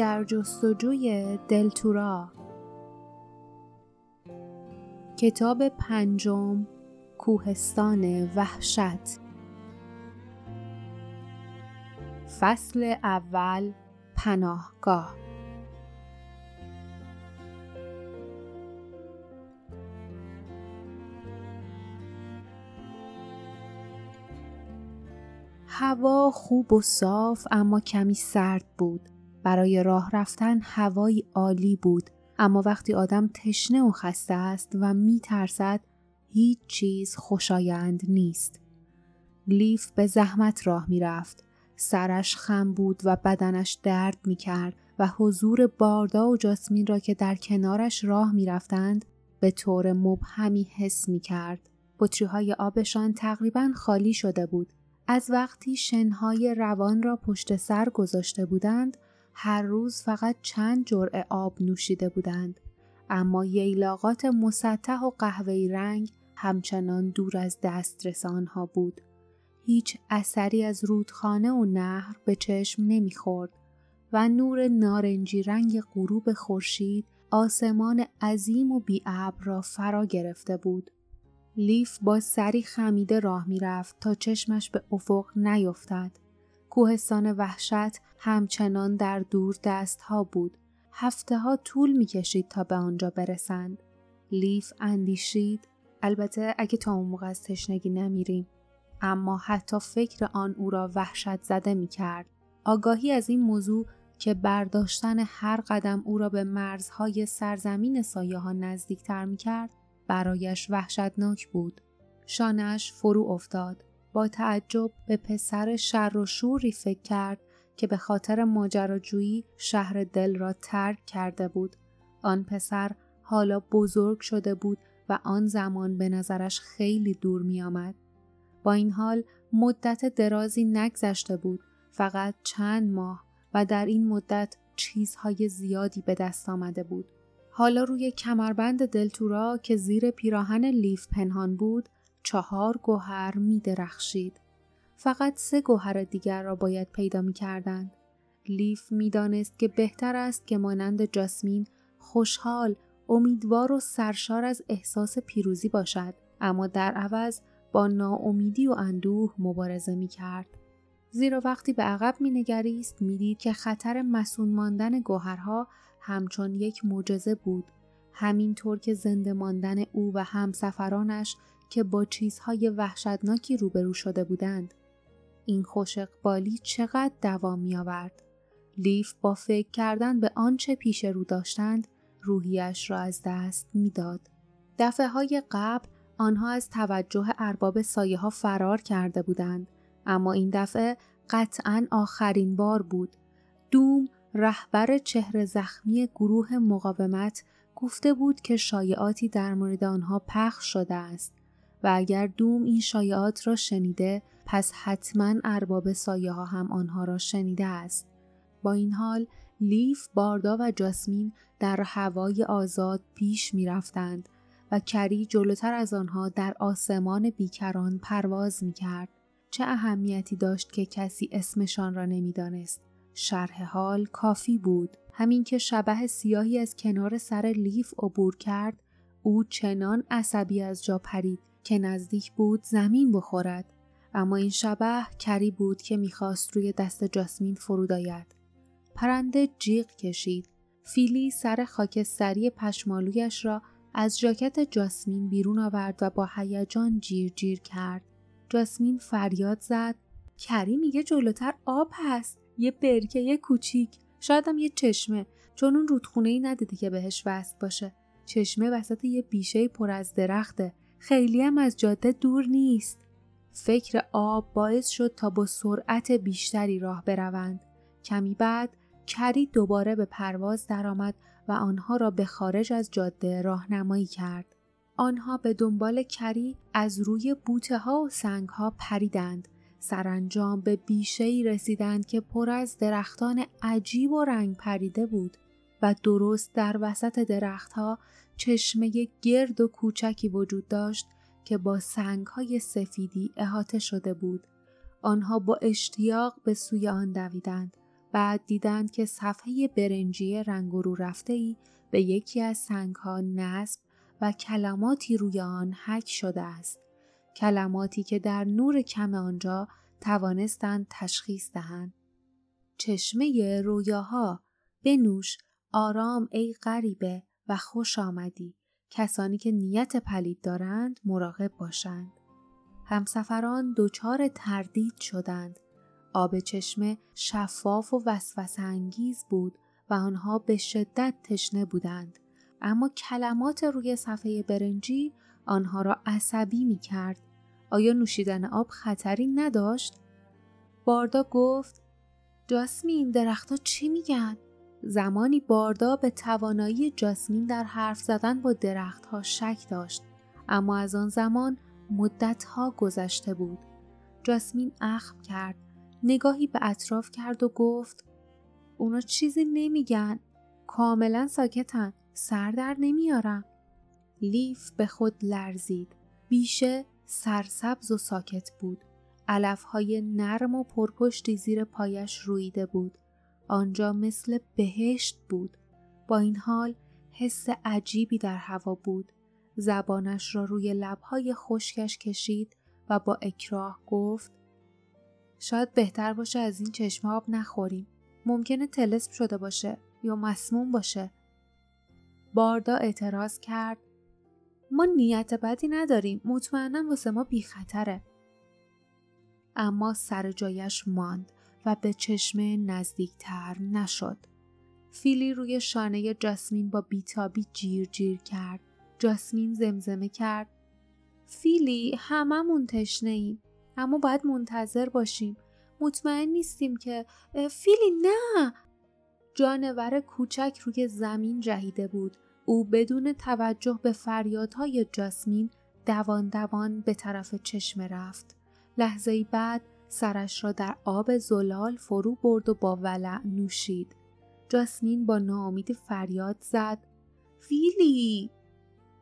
در جستجوی دلتورا. کتاب پنجم کوهستان وحشت. فصل اول پناهگاه. هوا خوب و صاف اما کمی سرد بود. برای راه رفتن هوایی عالی بود اما وقتی آدم تشنه و خسته است و می ترسد هیچ چیز خوشایند نیست. لیف به زحمت راه می رفت. سرش خم بود و بدنش درد می کرد و حضور باردا و جاسمین را که در کنارش راه می رفتند به طور مبهمی حس می کرد. بطری های آبشان تقریبا خالی شده بود از وقتی شنهای روان را پشت سر گذاشته بودند هر روز فقط چند جرعه آب نوشیده بودند. اما ییلاقات مسطح و قهوه‌ای رنگ همچنان دور از دسترس آنها بود. هیچ اثری از رودخانه و نهر به چشم نمی‌خورد و نور نارنجی رنگ غروب خورشید آسمان عظیم و بیابر را فرا گرفته بود. لیف با سری خمیده راه می‌رفت تا چشمش به افق نیفتد. کوهستان وحشت همچنان در دور دست ها بود. هفته ها طول می کشید تا به آنجا برسند. لیف اندیشید البته اگه تا اون موقع از تشنگی نمیریم. اما حتی فکر آن او را وحشت زده می کرد. آگاهی از این موضوع که برداشتن هر قدم او را به مرزهای سرزمین سایه ها نزدیکتر می کرد برایش وحشتناک بود. شانش فرو افتاد. با تعجب به پسر شر و شوری فکر کرد که به خاطر ماجراجویی شهر دل را ترک کرده بود. آن پسر حالا بزرگ شده بود و آن زمان به نظرش خیلی دور می آمد. با این حال مدت درازی نگذشته بود فقط چند ماه و در این مدت چیزهای زیادی به دست آمده بود. حالا روی کمربند دلتورا که زیر پیراهن لیف پنهان بود چهار گوهر می درخشید. فقط سه گوهر دیگر را باید پیدا می کردند. لیف می دانست که بهتر است که مانند جاسمین خوشحال، امیدوار و سرشار از احساس پیروزی باشد اما در عوض با ناامیدی و اندوه مبارزه می کرد. زیرا وقتی به عقب می نگریست می دید که خطر مسون ماندن گوهرها همچون یک معجزه بود همینطور که زنده ماندن او و همسفرانش که با چیزهای وحشتناکی روبرو شده بودند. این خوش اقبالی چقدر دوام می آورد لیف با فکر کردن به آنچه پیش رو داشتند روحیش را از دست می‌داد. دفعه های قبل آنها از توجه ارباب سایه ها فرار کرده بودند اما این دفعه قطعا آخرین بار بود. دوم رهبر چهره زخمی گروه مقاومت گفته بود که شایعاتی در مورد آنها پخش شده است. و اگر دوم این شایعات را شنیده پس حتما ارباب سایه ها هم آنها را شنیده است. با این حال لیف، باردا و جاسمین در هوای آزاد پیش می رفتند و کری جلوتر از آنها در آسمان بیکران پرواز می کرد. چه اهمیتی داشت که کسی اسمشان را نمی‌دانست. شرح حال کافی بود همین که شبه سیاهی از کنار سر لیف عبور کرد او چنان عصبی از جا پرید که نزدیک بود زمین بخورد اما این شبه کری بود که می‌خواست روی دست جاسمین فرود آید. پرنده جیغ کشید. فیلی سر خاکستری پشمالویش را از ژاکت جاسمین بیرون آورد و با هیجان جیر جیر کرد. جاسمین فریاد زد. کری میگه جلوتر آب هست. یه برکه یه کوچیک. شاید هم یه چشمه. چون اون رودخونه ای ندیده که بهش وصل باشه. چشمه وسط یه بیشه پر از درخته. خیلی هم از جاده دور نیست. فکر آب باعث شد تا با سرعت بیشتری راه بروند. کمی بعد کری دوباره به پرواز درآمد و آنها را به خارج از جاده راهنمایی کرد. آنها به دنبال کری از روی بوته ها و سنگ ها پریدند. سرانجام به بیشهای رسیدند که پر از درختان عجیب و رنگ پریده بود و درست در وسط درختها چشمه گرد و کوچکی وجود داشت که با سنگهای سفیدی احاطه شده بود. آنها با اشتیاق به سوی آن دویدند. بعد دیدند که صفحه برنجی رنگ رو رفته ای به یکی از سنگ ها نصب و کلماتی روی آن حک شده است. کلماتی که در نور کم آنجا توانستند تشخیص دهند. چشمه رویاها بنوش آرام ای غریبه و خوش آمدی کسانی که نیت پلید دارند مراقب باشند همسفران دچار تردید شدند آب چشمه شفاف و وسوسه انگیز بود و آنها به شدت تشنه بودند اما کلمات روی صفحه برنجی آنها را عصبی می کرد. آیا نوشیدن آب خطری نداشت؟ باردا گفت جاسمین درختها چی میگن؟ زمانی باردا به توانایی جاسمین در حرف زدن با درختها شک داشت. اما از آن زمان مدتها گذشته بود. جاسمین اخم کرد نگاهی به اطراف کرد و گفت اونا چیزی نمیگن. کاملا ساکتن سر در نمیارم. لیف به خود لرزید. بیشه سرسبز و ساکت بود. علفهای نرم و پرپشتی زیر پایش رویده بود. آنجا مثل بهشت بود. با این حال حس عجیبی در هوا بود. زبانش را روی لبهای خشکش کشید و با اکراه گفت شاید بهتر باشه از این چشم آب نخوریم. ممکنه تلسم شده باشه یا مسموم باشه. باردا اعتراض کرد ما نیت بدی نداریم. مطمئنا واسه ما بی خطره. اما سر جایش ماند. و به چشمه نزدیکتر نشد. فیلی روی شانه جاسمین با بیتابی جیر جیر کرد. جاسمین زمزمه کرد. فیلی هممون تشنه ایم. اما باید منتظر باشیم. مطمئن نیستیم که فیلی نه جانور کوچک روی زمین جهیده بود او بدون توجه به فریادهای جاسمین دوان دوان به طرف چشمه رفت. لحظه بعد سرش را در آب زلال فرو برد و با ولع نوشید. جاسمین با ناامید فریاد زد. فیلی!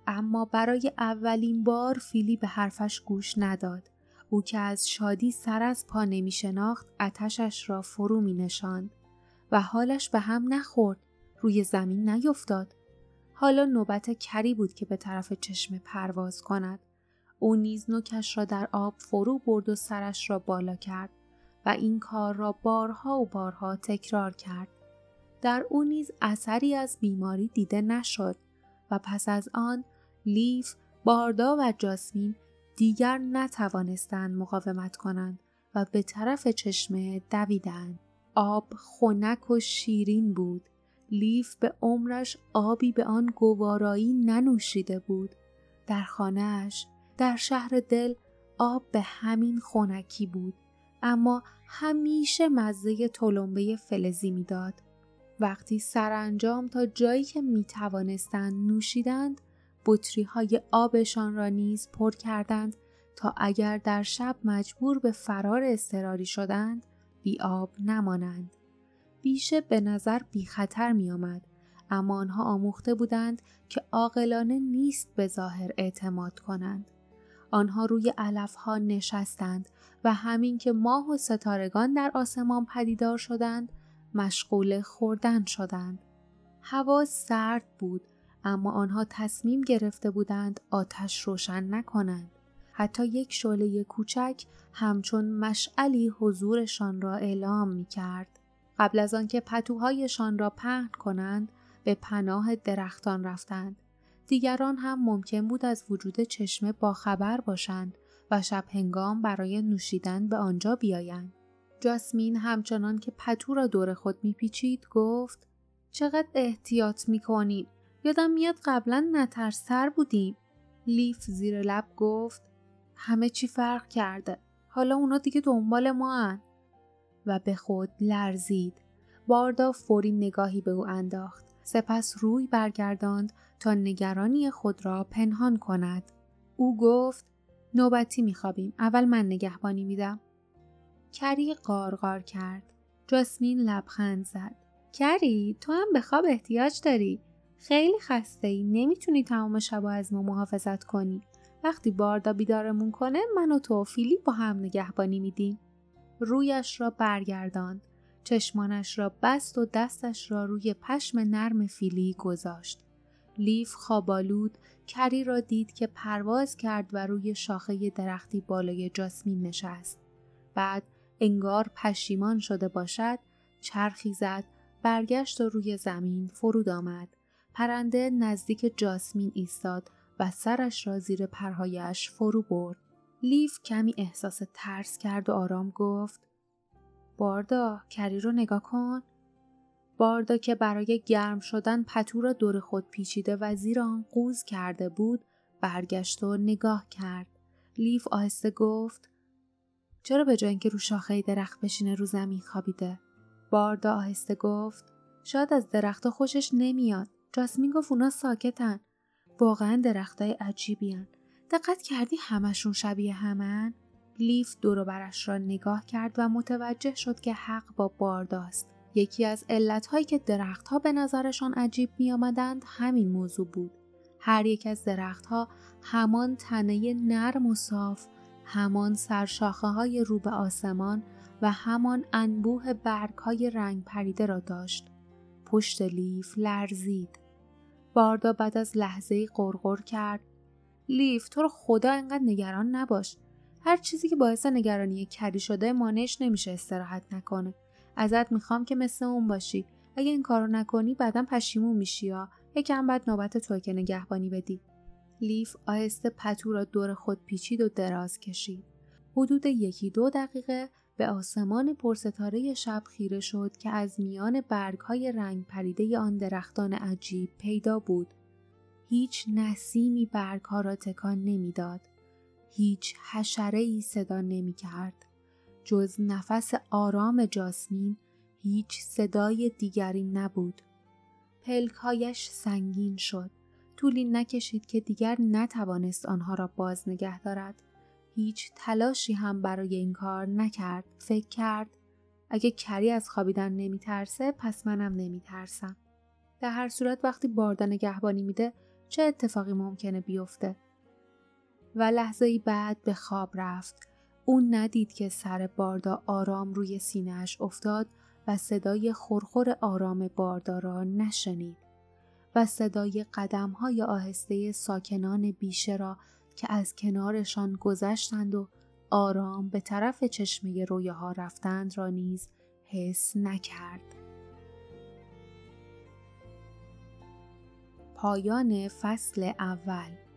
اما برای اولین بار فیلی به حرفش گوش نداد. او که از شادی سر از پا نمی شناخت اتشش را فرو می نشاند و حالش به هم نخورد. روی زمین نیفتاد. حالا نوبت کری بود که به طرف چشمه پرواز کند. او نیز نوکش را در آب فرو برد و سرش را بالا کرد و این کار را بارها و بارها تکرار کرد. در او نیز اثری از بیماری دیده نشد و پس از آن لیف، باردا و جاسمین دیگر نتوانستند مقاومت کنند و به طرف چشمه دویدند. آب خنک و شیرین بود لیف به عمرش آبی به آن گوارایی ننوشیده بود. در خانهش در شهر دل آب به همین خونکی بود اما همیشه مزه تلمبه فلزی می‌داد. وقتی سرانجام تا جایی که می توانستند نوشیدند بطری های آبشان را نیز پر کردند تا اگر در شب مجبور به فرار استراری شدند بی آب نمانند. بیشه به نظر بی خطر می آمد. اما آنها آموخته بودند که عاقلانه نیست به ظاهر اعتماد کنند. آنها روی علفها نشستند و همین که ماه و ستارگان در آسمان پدیدار شدند مشغول خوردن شدند. هوا سرد بود اما آنها تصمیم گرفته بودند آتش روشن نکنند. حتی یک شعله کوچک همچون مشعلی حضورشان را اعلام می کرد. قبل از آنکه پتوهایشان را پهن کنند به پناه درختان رفتند دیگران هم ممکن بود از وجود چشمه باخبر باشند و شب هنگام برای نوشیدن به آنجا بیایند جاسمین همچنان که پتو را دور خود میپیچید گفت چقدر احتیاط می‌کنیم یادم میاد قبلا نترسر بودیم لیف زیر لب گفت همه چی فرق کرده حالا اونا دیگه دنبال ما هن. و به خود لرزید. باردا فوری نگاهی به او انداخت. سپس روی برگرداند تا نگرانی خود را پنهان کند. او گفت نوبتی میخوابیم. اول من نگهبانی میدم. کری قارقار کرد. جاسمین لبخند زد. کری تو هم به خواب احتیاج داری. خیلی خسته ای. نمی‌تونی تمام شبا از ما محافظت کنی. وقتی باردا بیدارمون کنه من و تو فیلی با هم نگهبانی میدیم. رویش را برگرداند. چشمانش را بست و دستش را روی پشم نرم فیلی گذاشت. لیف خوابالود کری را دید که پرواز کرد و روی شاخه درختی بالای جاسمین نشست. بعد انگار پشیمان شده باشد چرخی زد برگشت و روی زمین فرود آمد. پرنده نزدیک جاسمین ایستاد و سرش را زیر پرهایش فرو برد. لیف کمی احساس ترس کرد و آرام گفت باردا کری رو نگاه کن. باردا که برای گرم شدن پتو را دور خود پیچیده و زیر آن قوز کرده بود برگشت و نگاه کرد. لیف آهسته گفت چرا به جای اینکه رو شاخه درخت بشینه رو زمین خوابیده؟ باردا آهسته گفت شاید از درختها خوشش نمیاد. جاسمین گفت اونا ساکتن. واقعا درختای عجیبی دقت کردی همشون شبیه همن؟ لیف دور برش را نگاه کرد و متوجه شد که حق با بارداست. یکی از علتهایی که درختها به نظرشان عجیب می آمدند همین موضوع بود. هر یک از درختها همان تنه نرم و صاف، همان سرشاخه های رو به آسمان و همان انبوه برگ های رنگ پریده را داشت. پشت لیف لرزید. باردا بعد از لحظه قرقر کرد. لیف تو رو خدا انقدر نگران نباش. هر چیزی که باعث نگرانی کری شده مانعش نمیشه استراحت نکنه. ازت می‌خوام که مثل اون باشی. اگه این کارو نکنی بعدا پشیمون میشی یا یکم بعد نوبت توی که نگهبانی بدی. لیف آهسته پتو را دور خود پیچید و دراز کشید. حدود یکی دو دقیقه به آسمان پرستاره شب خیره شد که از میان برگهای رنگ پریده آن درختان عجیب پیدا بود. هیچ نسیمی برگها را تکان نمی‌داد. هیچ حشره ای صدا نمی کرد. جز نفس آرام جاسمین هیچ صدای دیگری نبود. پلکهایش سنگین شد. طولی نکشید که دیگر نتوانست آنها را باز نگه دارد. هیچ تلاشی هم برای این کار نکرد. فکر کرد اگه کری از خوابیدن نمیترسه پس منم نمیترسم. در هر صورت وقتی باردن نگهبانی میده چه اتفاقی ممکنه بیفته؟ و لحظه بعد به خواب رفت. اون ندید که سر باردا آرام روی سینهش افتاد و صدای خورخور آرام باردا را نشنید و صدای قدم های آهسته ساکنان بیشه را که از کنارشان گذشتند و آرام به طرف چشمه رویاها رفتند را نیز حس نکرد. پایان فصل اول